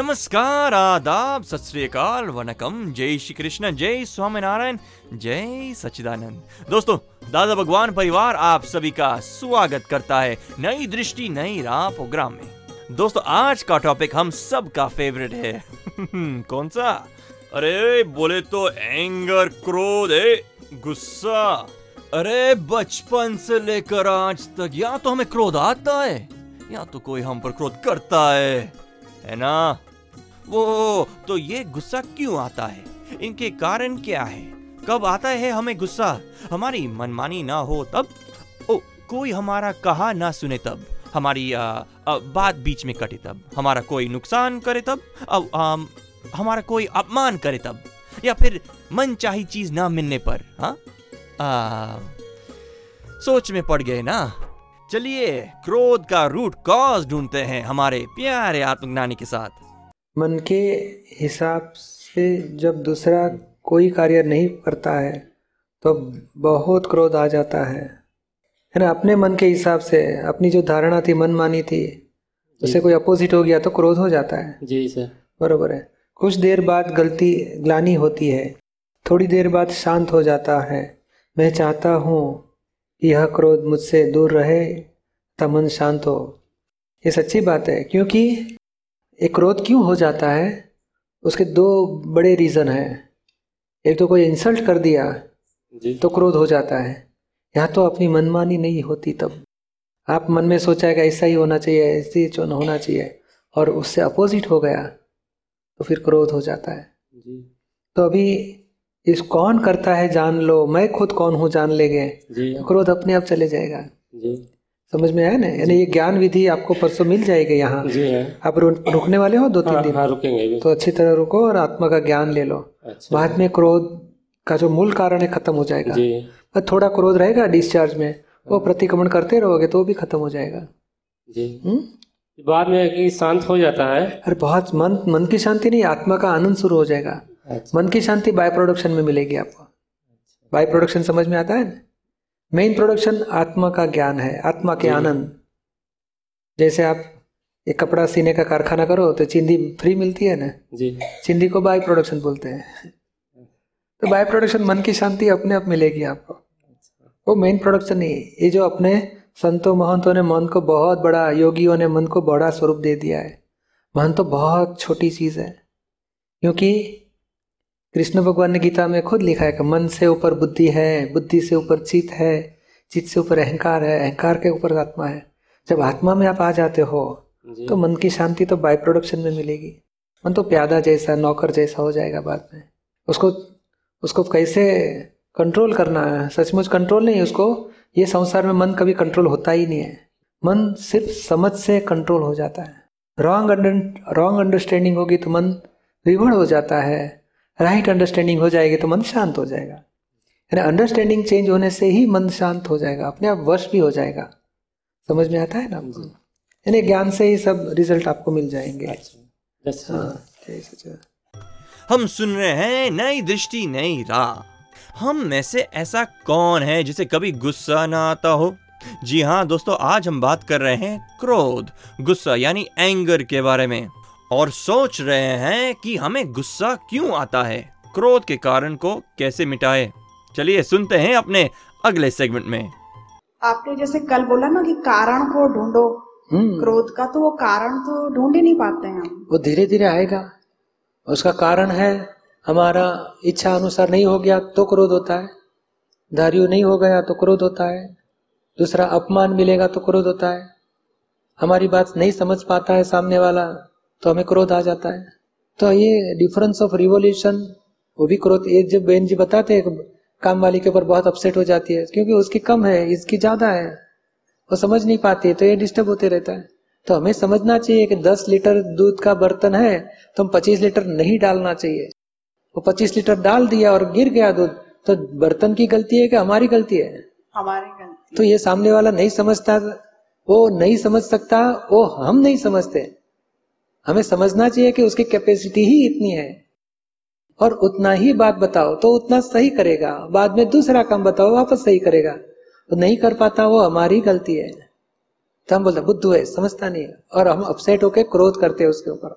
नमस्कार, आदाब, सत वनकम। जय श्री कृष्ण, जय स्वामीनारायण, जय सच्चिदानंद। दोस्तों, दादा भगवान परिवार आप सभी का स्वागत करता है नई दृष्टि, नई राह प्रोग्राम में। दोस्तों, आज का टॉपिक हम सब का फेवरेट है। कौन सा? अरे, बोले तो एंगर क्रोध है गुस्सा। अरे, बचपन से लेकर आज तक या तो हमें क्रोध आता है, या तो कोई हम पर क्रोध करता है। है ना? वो तो ये गुस्सा क्यों आता है? इनके कारण क्या है? कब आता है हमें गुस्सा? हमारी मनमानी ना हो तब? ओ कोई हमारा कहा ना सुने तब? हमारी आ, आ, बात बीच में कटे तब? हमारा कोई नुकसान करे तब? अब आम, हमारा कोई अपमान करे तब? या फिर मन चाही चीज़ ना मिलने पर हाँ? सोच में पड़ गए ना? चलिए क्रोध का रूट कॉज ढूंढते हैं हमारे प्यारे आत्मज्ञानी के साथ। मन के हिसाब से जब दूसरा कोई कार्य नहीं करता है तो बहुत क्रोध आ जाता है। है ना? अपने मन के हिसाब से अपनी जो धारणा थी मन मानी थी उसे कोई अपोजिट हो गया तो क्रोध हो जाता है। जी सर बरोबर है। कुछ देर बाद गलती ग्लानी होती है। थोड़ी देर बाद शांत हो जाता है। मैं चाहता हूँ यह क्रोध मुझसे दूर रहे तथा मन शांत हो। ये सच्ची बात है क्योंकि एक क्रोध क्यों हो जाता है? उसके दो बड़े रीज़न हैं। एक तो कोई इंसल्ट कर दिया जी। तो क्रोध हो जाता है। यहाँ तो अपनी मनमानी नहीं होती तब। आप मन में सोचा है कि ऐसा ही होना चाहिए ऐसे ही होना चाहिए और उससे अपोजिट हो गया तो फिर क्रोध हो जाता है। जी। तो अभी इस कौन करता है जान लो मैं खुद कौन हूँ जान लेंगे। तो क्रोध अपने आप चले जाएगा। जी। समझ में आया ना? यानी ये ज्ञान विधि आपको परसों मिल जाएगी यहाँ। आप रु- रुकने वाले हो दो तीन हाँ दिन? हाँ रुकेंगे तो अच्छी तरह रुको और आत्मा का ज्ञान ले लो। अच्छा। बाद में क्रोध का जो मूल कारण है खत्म हो जाएगा। जी। पर थोड़ा क्रोध रहेगा डिस्चार्ज में वो प्रतिक्रमण करते रहोगे तो भी खत्म हो जाएगा। जी। हम्म? बाद में कि शांत हो जाता है। अरे बहुत मन मन की शांति नहीं आत्मा का आनंद शुरू हो जाएगा। अच्छा। मन की शांति बाय प्रोडक्शन में मिलेगी आपको। बाय प्रोडक्शन समझ में आता है ना? मेन प्रोडक्शन आत्मा का ज्ञान है आत्मा के आनंद। जैसे आप एक कपड़ा सीने का कारखाना करो तो चिंदी फ्री मिलती है ना? जी। चिंदी को बाय प्रोडक्शन बोलते हैं। तो बाय प्रोडक्शन मन की शांति अपने आप मिलेगी आपको। वो मेन प्रोडक्शन नहीं ये जो अपने संतों महंतों ने मन को बहुत बड़ा योगियों ने मन को बड़ा स्वरूप दे दिया है। मन तो बहुत छोटी चीज़ है। क्योंकि कृष्ण भगवान ने गीता में खुद लिखा है कि मन से ऊपर बुद्धि है बुद्धि से ऊपर चित है चित से ऊपर अहंकार है अहंकार के ऊपर आत्मा है। जब आत्मा में आप आ जाते हो तो मन की शांति तो बाय प्रोडक्शन में मिलेगी। मन तो प्यादा जैसा नौकर जैसा हो जाएगा बाद में। उसको उसको कैसे कंट्रोल करना है? सचमुच कंट्रोल नहीं उसको ये संसार में मन कभी कंट्रोल होता ही नहीं है। मन सिर्फ़ समझ से कंट्रोल हो जाता है। रॉन्ग रॉन्ग अंडरस्टैंडिंग होगी तो मन विवड़ हो जाता है। राइट अंडरस्टैंडिंग हो जाएगी तो मन शांत हो जाएगा। यानी अंडरस्टैंडिंग चेंज होने से ही मन शांत हो जाएगा अपने आप वश भी हो जाएगा। समझ में आता है ना? यानी ज्ञान से ही सब रिज़ल्ट आपको मिल जाएँगे। अच्छा। हाँ हम सुन रहे हैं नई दृष्टि नई राह। हम में से ऐसा कौन है जिसे कभी गुस्सा ना आता हो? जी हाँ दोस्तों आज हम बात कर रहे हैं क्रोध गुस्सा यानी एंगर के बारे में। और सोच रहे हैं कि हमें गुस्सा क्यों आता है? क्रोध के कारण को कैसे मिटाए? चलिए सुनते हैं अपने अगले सेगमेंट में। आपने जैसे कल बोला ना कि कारण को ढूंढो। हम्म। क्रोध का तो वो कारण तो ढूंढ ही नहीं पाते हैं वो धीरे धीरे आएगा। उसका कारण है हमारा इच्छा अनुसार नहीं हो गया तो क्रोध होता है। धार्य नहीं हो गया तो क्रोध होता है। दूसरा अपमान मिलेगा तो क्रोध होता है। हमारी बात नहीं समझ पाता है सामने वाला। तो हमें क्रोध आ जाता है। तो ये डिफरेंस ऑफ़ रिवोल्यूशन वो भी क्रोध ये जब बहन जी बताते हैं काम वाली के ऊपर बहुत अपसेट हो जाती है क्योंकि उसकी कम है इसकी ज़्यादा है वो समझ नहीं पाती तो ये डिस्टर्ब होते रहता है। तो हमें समझना चाहिए कि 10 लीटर दूध का बर्तन है तो हम 25 लीटर नहीं डालना चाहिए। वो 25 लीटर डाल दिया और गिर गया दूध तो बर्तन की गलती है कि हमारी गलती है? हमारी गलती तो ये सामने वाला नहीं समझता वो नहीं समझ सकता वो हम नहीं समझते। हमें समझना चाहिए कि उसकी कैपेसिटी ही इतनी है। और उतना ही बात बताओ तो उतना सही करेगा। बाद में दूसरा काम बताओ, वापस सही करेगा। तो नहीं कर पाता वो, हमारी गलती है। तो हम बोलते बुद्धू है, समझता नहीं है। और हम अपसेट होकर क्रोध करते हैं उसके ऊपर।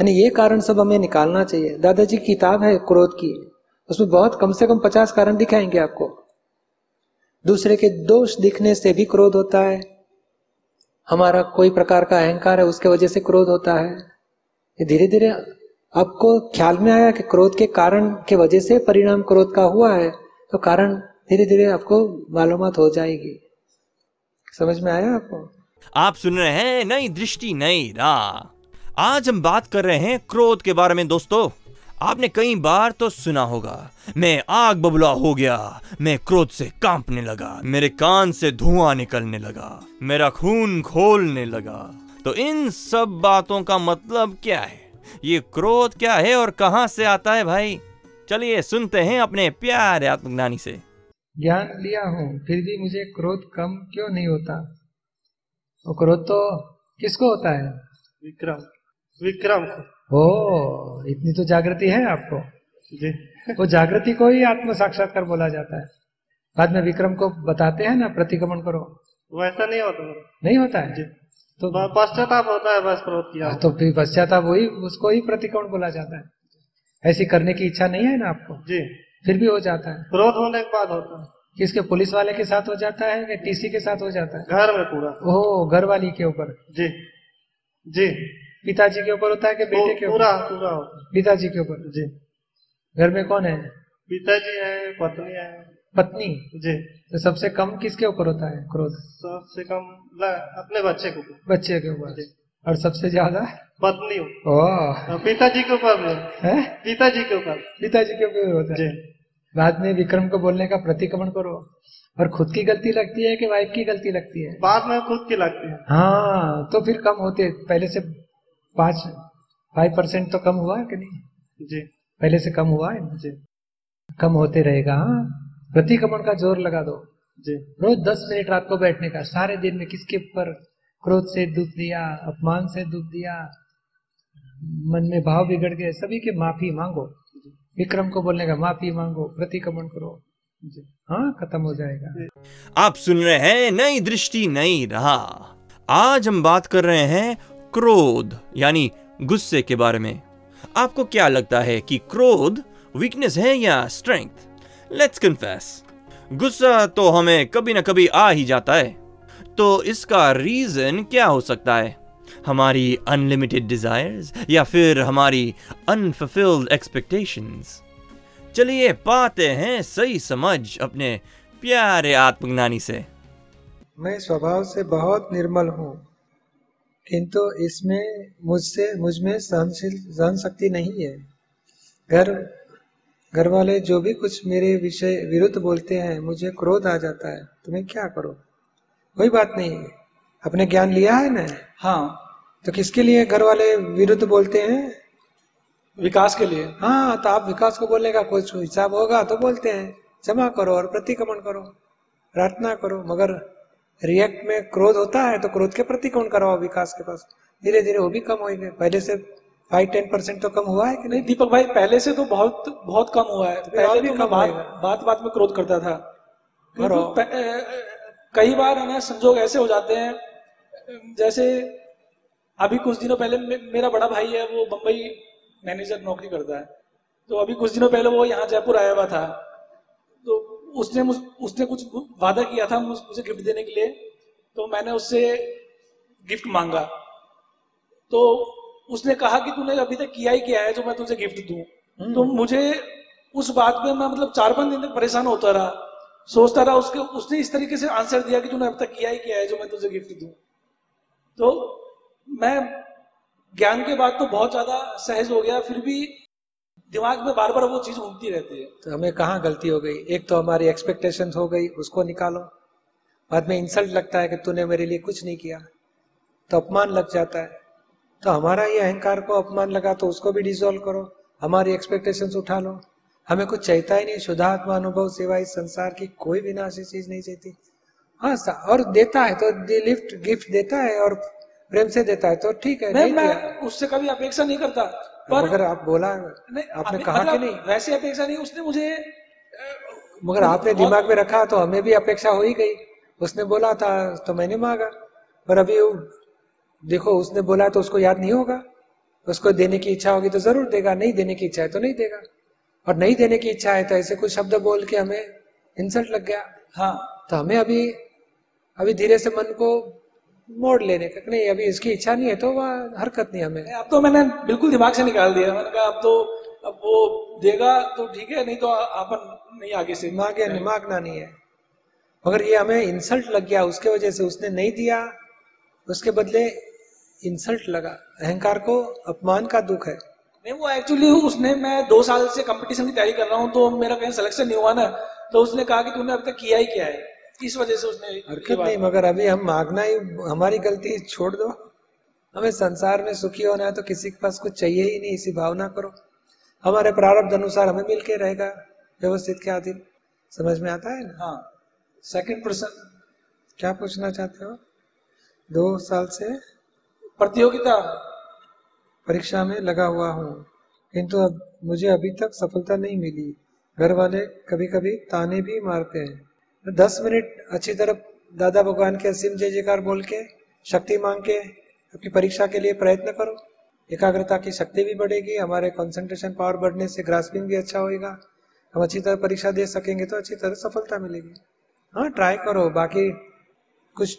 यानी ये कारण सब हमें निकालना चाहिए। दादाजी, किताब है क्रोध की। उसमें बहुत कम से कम पचास कारण दिखाएँगे आपको। दूसरे के दोष दिखने से भी क्रोध होता है। हमारा कोई प्रकार का अहंकार है, उसके वजह से क्रोध होता है। धीरे धीरे आपको ख्याल में आया कि क्रोध के कारण के वजह से परिणाम क्रोध का हुआ है तो कारण धीरे धीरे आपको मालूमात हो जाएगी। समझ में आया आपको? आप सुन रहे हैं नई दृष्टि, नई राह। आज हम बात कर रहे हैं क्रोध के बारे में, दोस्तों। आपने कई बार तो सुना होगा मैं आग बबुला हो गया मैं क्रोध से कांपने लगा मेरे कान से धुआँ निकलने लगा मेरा खून खोलने लगा। तो इन सब बातों का मतलब क्या है? ये क्रोध क्या है और कहाँ से आता है भाई? चलिए सुनते हैं अपने प्यारे आत्मज्ञानी से। ज्ञान लिया हूँ फिर भी मुझे क्रोध कम क्यों नहीं होता? वो क्रोध तो किसको होता है? विक्रम विक्रम को। ओ इतनी तो जागृति है आपको। जी। वो जागृति को ही आत्म साक्षात्कार बोला जाता है। बाद में विक्रम को बताते हैं ना प्रतिक्रमण करो। वैसा नहीं होता। नहीं होता है? जी। तो पश्चाताप होता है बस किया हाँ, तो फिर पश्चाताप वही उसको ही प्रतिक्रमण बोला जाता है। ऐसी करने की इच्छा नहीं है ना आपको? जी। फिर भी हो जाता है। क्रोध होने के बाद होता है। किसके पुलिस वाले के साथ हो जाता है या टीसी के साथ हो जाता है? घर में पूरा। ओह घर वाली के ऊपर। जी। जी। पिताजी के ऊपर होता है कि बेटे के पूरा ऊपर? पूरा होता पिताजी के ऊपर? जी। घर में कौन है? पिताजी है पत्नी है। पत्नी? जी। तो सबसे कम किसके ऊपर होता है? क्रोध। सबसे कम अपने बच्चे को बच्चे के ऊपर। और सबसे ज़्यादा? पत्नी ओह। पिताजी के ऊपर पिताजी के ऊपर। पिताजी के ऊपर होता है। बाद में विक्रम को बोलने का प्रतिक्रमण करो। और खुद की गलती लगती है कि वाइफ की गलती लगती है? बाद में खुद की लगती है। हाँ तो फिर कम होते पहले से पाँच फाइव परसेंट तो कम हुआ कि नहीं? जी। पहले से कम हुआ है? जी। कम होते रहेगा हाँ। प्रतिक्रमण का ज़ोर लगा दो। जी। रोज दस मिनट रात को बैठने का सारे दिन में किसके ऊपर क्रोध से दुख दिया अपमान से दुख दिया मन में भाव बिगड़ गए सभी के माफ़ी मांगो। विक्रम को बोलने का माफ़ी मांगो प्रतिक्रमण करो। हाँ खत्म हो जाएगा। आप सुन रहे हैं नई दृष्टि नई राह। आज हम बात कर रहे हैं क्रोध, यानी गुस्से के बारे में। आपको क्या लगता है कि क्रोध वीकनेस है या स्ट्रेंथ लेट्स कन्फेस गुस्सा तो हमें कभी ना कभी आ ही जाता है। तो इसका रीजन क्या हो सकता है? हमारी अनलिमिटेड डिजायर्स या फिर हमारी अनफुलफिल्ड एक्सपेक्टेशंस चलिए पाते हैं सही समझ अपने प्यारे आत्मज्ञानी से। मैं स्वभाव से बहुत निर्मल हूँ। किंतु इसमें मुझसे मुझमें सहनशील सहन शक्ति नहीं है। घर घर वाले जो भी कुछ मेरे विषय विरुद्ध बोलते हैं मुझे क्रोध आ जाता है। तो मैं क्या करूँ? कोई बात नहीं। अपने ज्ञान लिया है ना? हाँ। तो किसके लिए घर वाले विरुद्ध बोलते हैं? विकास के लिए। हाँ तो आप विकास को बोलने का कुछ हिसाब होगा तो बोलते हैं। जमा करो और प्रतिक्रमण करो। प्रार्थना करो मगर रिएक्ट में क्रोध होता है तो क्रोध के प्रतिक्रमण कराओ विकास के पास? धीरे धीरे वो भी कम होंगे पहले से फाइव टेन परसेंट तो कम हुआ है कि नहीं? दीपक भाई पहले से तो बहुत बहुत कम हुआ है। पहले भी तो कम बात बात बात में क्रोध करता था। अ, कई बार है ना संजोग ऐसे हो जाते हैं जैसे अभी कुछ दिनों पहले मे, मेरा बड़ा भाई है वो बम्बई मैनेजर नौकरी करता है। तो अभी कुछ दिनों पहले वो यहाँ जयपुर आया हुआ था। तो उसने मुझ उसने कुछ वादा किया था मुझ- गिफ्ट देने के लिए तो मैंने उससे गिफ्ट मांगा। तो उसने कहा कि तूने अभी तक किया ही क्या है जो मैं तुझे गिफ्ट दूँ? तो मुझे उस बात में मैं मतलब चार पाँच दिन तक परेशान होता रहा। सोचता रहा उसके उसने इस तरीके से आंसर दिया कि तूने अब तक किया ही क्या है जो मैं तुझे गिफ्ट दूँ। तो मैं ज्ञान के बाद तो बहुत ज़्यादा सहज हो गया फिर भी दिमाग में बार बार वो चीज़ घूमती रहती है। तो हमें कहाँ गलती हो गई? एक तो हमारी एक्सपेक्टेशन हो गई उसको निकालो। बाद में इंसल्ट लगता है कि तूने मेरे लिए कुछ नहीं किया। तो अपमान लग जाता है। तो हमारा ये अहंकार को अपमान लगा तो उसको भी डिसॉल्व करो। हमारी एक्सपेक्टेशंस उठा लो। हमें कुछ चाहता ही नहीं। शुद्धात्मा अनुभव सिवा इस संसार की कोई विनाशी चीज़ नहीं चाहती। हाँ सा- और देता है तो लिफ्ट गिफ्ट देता है और प्रेम से देता है तो ठीक है नहीं मैं उससे कभी अपेक्षा नहीं करता। पर मगर आप बोला नहीं, आपने कहा कि मतलब नहीं? वैसे अपेक्षा नहीं उसने मुझे मगर आपने दिमाग में रखा तो हमें भी अपेक्षा हो ही गई। उसने बोला था तो मैंने मांगा। पर अभी देखो उसने बोला तो उसको याद नहीं होगा। उसको देने की इच्छा होगी तो ज़रूर देगा नहीं देने की इच्छा है तो नहीं देगा। और नहीं देने की इच्छा है तो ऐसे कुछ शब्द बोल के हमें इंसल्ट लग गया। हाँ। तो हमें अभी अभी धीरे से मन को मोड़ लेने का नहीं अभी इसकी इच्छा नहीं है तो वह हरकत नहीं हमें। अब तो मैंने बिल्कुल दिमाग से निकाल दिया मैंने कहा अब तो अब वो देगा तो ठीक है नहीं तो अपन नहीं आगे से। मांगे नहीं मांगना नहीं है। मगर ये हमें इंसल्ट लग गया उसके वजह से उसने नहीं दिया। उसके बदले इंसल्ट लगा। अहंकार को अपमान का दुख है। नहीं वो एक्चुअली उसने मैं दो साल से कंपटीशन की तैयारी कर रहा हूँ तो मेरा कहीं सिलेक्शन नहीं हुआ ना तो उसने कहा कि तूने अभी तक किया ही क्या है? इस वजह से उसने हरकत नहीं मगर अभी हम मांगना ही हमारी गलती छोड़ दो। हमें संसार में सुखी होना है तो किसी के पास कुछ चाहिए ही नहीं इसी भावना करो। हमारे प्रारब्ध अनुसार हमें मिलके रहेगा व्यवस्थित के अधीन। समझ में आता है ना? हाँ। सेकंड प्रश्न क्या पूछना चाहते हो? दो साल से प्रतियोगिता। परीक्षा में लगा हुआ हूँ किंतु अब मुझे अभी तक सफलता नहीं मिली। घर वाले कभी कभी ताने भी मारते हैं। दस मिनट अच्छी तरह दादा भगवान के असीम जय जयकार बोल के, शक्ति मांग के, अपनी परीक्षा के लिए प्रयत्न करो। एकाग्रता की शक्ति भी बढ़ेगी, हमारे कंसंट्रेशन पावर बढ़ने से ग्रास्पिंग भी अच्छा होएगा। हम अच्छी तरह परीक्षा दे सकेंगे तो अच्छी तरह सफलता मिलेगी। हाँ ट्राई करो, बाकी कुछ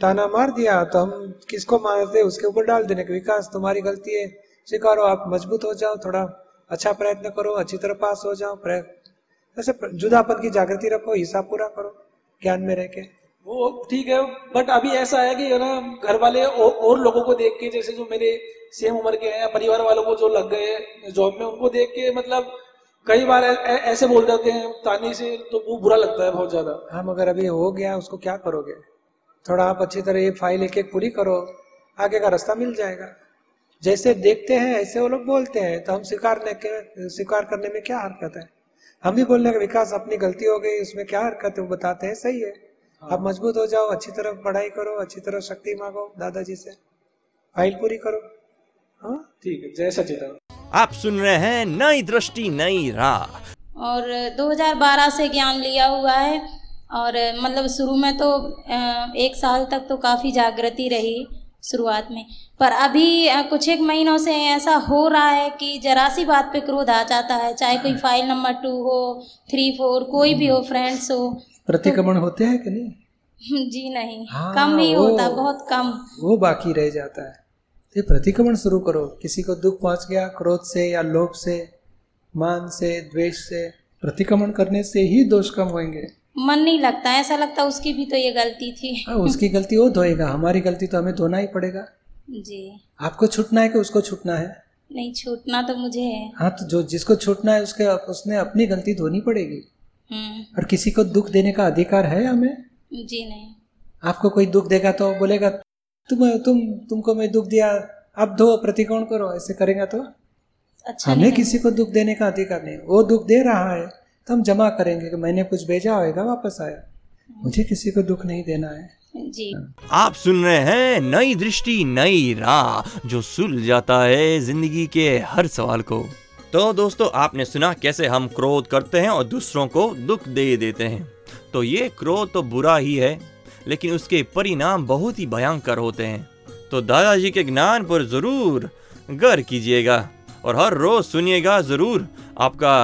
ताना मार दिया तो हम किसको मारते, उसके ऊपर डाल देने का विकास। तुम्हारी गलती है, स्वीकारो, आप मज़बूत हो जाओ, थोड़ा अच्छा प्रयत्न करो, अच्छी तरह पास हो जाओ प्र- जुदापन की जागृति रखो हिसाब पूरा करो ज्ञान में रह के। वो ठीक है बट अभी ऐसा है कि है ना घर वाले और, और लोगों को देख के जैसे जो मेरे सेम उम्र के हैं या परिवार वालों को जो लग गए जॉब में उनको देख के मतलब कई बार ऐ- ऐ- ऐसे बोल जाते हैं ताने से तो वो बुरा लगता है बहुत ज़्यादा। हाँ मगर अभी हो गया उसको क्या करोगे? थोड़ा आप अच्छी तरह ये फ़ाइल एक एक पूरी करो आगे का रास्ता मिल जाएगा। जैसे देखते हैं ऐसे वो लोग बोलते हैं तो हम स्वीकार स्वीकार करने में क्या हरकत है? हम भी बोलने का विकास अपनी गलती हो गई उसमें क्या हरकत है वो बताते हैं सही है। आप मज़बूत हो जाओ अच्छी तरह पढ़ाई करो अच्छी तरह शक्ति मांगो दादाजी से। फ़ाइल पूरी करो। हाँ? ठीक है जय सचिदानंद आप सुन रहे हैं नई दृष्टि नई राह। और 2012 से ज्ञान लिया हुआ है और मतलब शुरू में तो एक साल तक तो काफ़ी जागृति रही। शुरुआत में। पर अभी कुछ एक महीनों से ऐसा हो रहा है कि जरा सी बात पे क्रोध आ जाता है चाहे कोई फ़ाइल नंबर टू हो थ्री फोर कोई भी हो फ्रेंड्स हो प्रतिक्रमण तो, होते हैं कि नहीं? जी नहीं। हाँ, कम ही होता बहुत कम। वो बाकी रह जाता है। तो प्रतिक्रमण शुरू करो। किसी को दुख पहुँच गया क्रोध से या लोभ से मान से द्वेष से प्रतिक्रमण करने से ही दोष कम होंगे। मन नहीं लगता ऐसा लगता उसकी भी तो ये गलती थी। हाँ, उसकी गलती वो धोएगा हमारी गलती तो हमें धोना ही पड़ेगा। जी। आपको छूटना है कि उसको छूटना है? नहीं छूटना तो मुझे है। हाँ तो जो जिसको छूटना है उसके उसने अपनी गलती धोनी पड़ेगी। हम्म। और किसी को दुख देने का अधिकार है हमें? जी नहीं। आपको कोई दुख देगा तो बोलेगा तुम तुम तुमको मैं दुख दिया अब धो प्रतिकोण करो ऐसे करेगा तो? अच्छा हमें किसी को दुख देने का अधिकार नहीं। वो दुख दे रहा है। तो हम जमा करेंगे कि मैंने कुछ भेजा होएगा वापस आया। मुझे किसी को दुख नहीं देना है। जी। आप सुन रहे हैं नई दृष्टि नई राह जो सुल जाता है ज़िंदगी के हर सवाल को। तो दोस्तों आपने सुना कैसे हम क्रोध करते हैं और दूसरों को दुख दे देते हैं। तो ये क्रोध तो बुरा ही है लेकिन उसके परिणाम बहुत ही भयंकर होते हैं। तो दादाजी के ज्ञान पर ज़रूर गौर कीजिएगा और हर रोज सुनिएगा ज़रूर आपका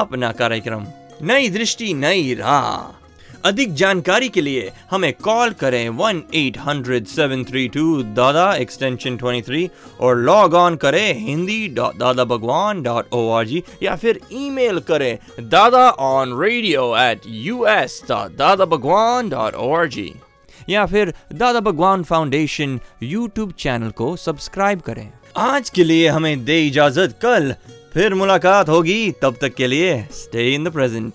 अपना कार्यक्रम, नई दृष्टि, नई राह। अधिक जानकारी के लिए हमें कॉल करें one eight hundred seven three two Dada extension 23 और लॉग ऑन करें Hindi dot Dada Bhagwan dot O R G या फिर ईमेल करें Dada on radio at U S dot Dada Bhagwan dot O R G या फिर Dada Bhagwan foundation YouTube channel को subscribe करें। आज के लिए हमें दे इजाज़त। कल फिर मुलाकात होगी तब तक के लिए स्टे इन द प्रेजेंट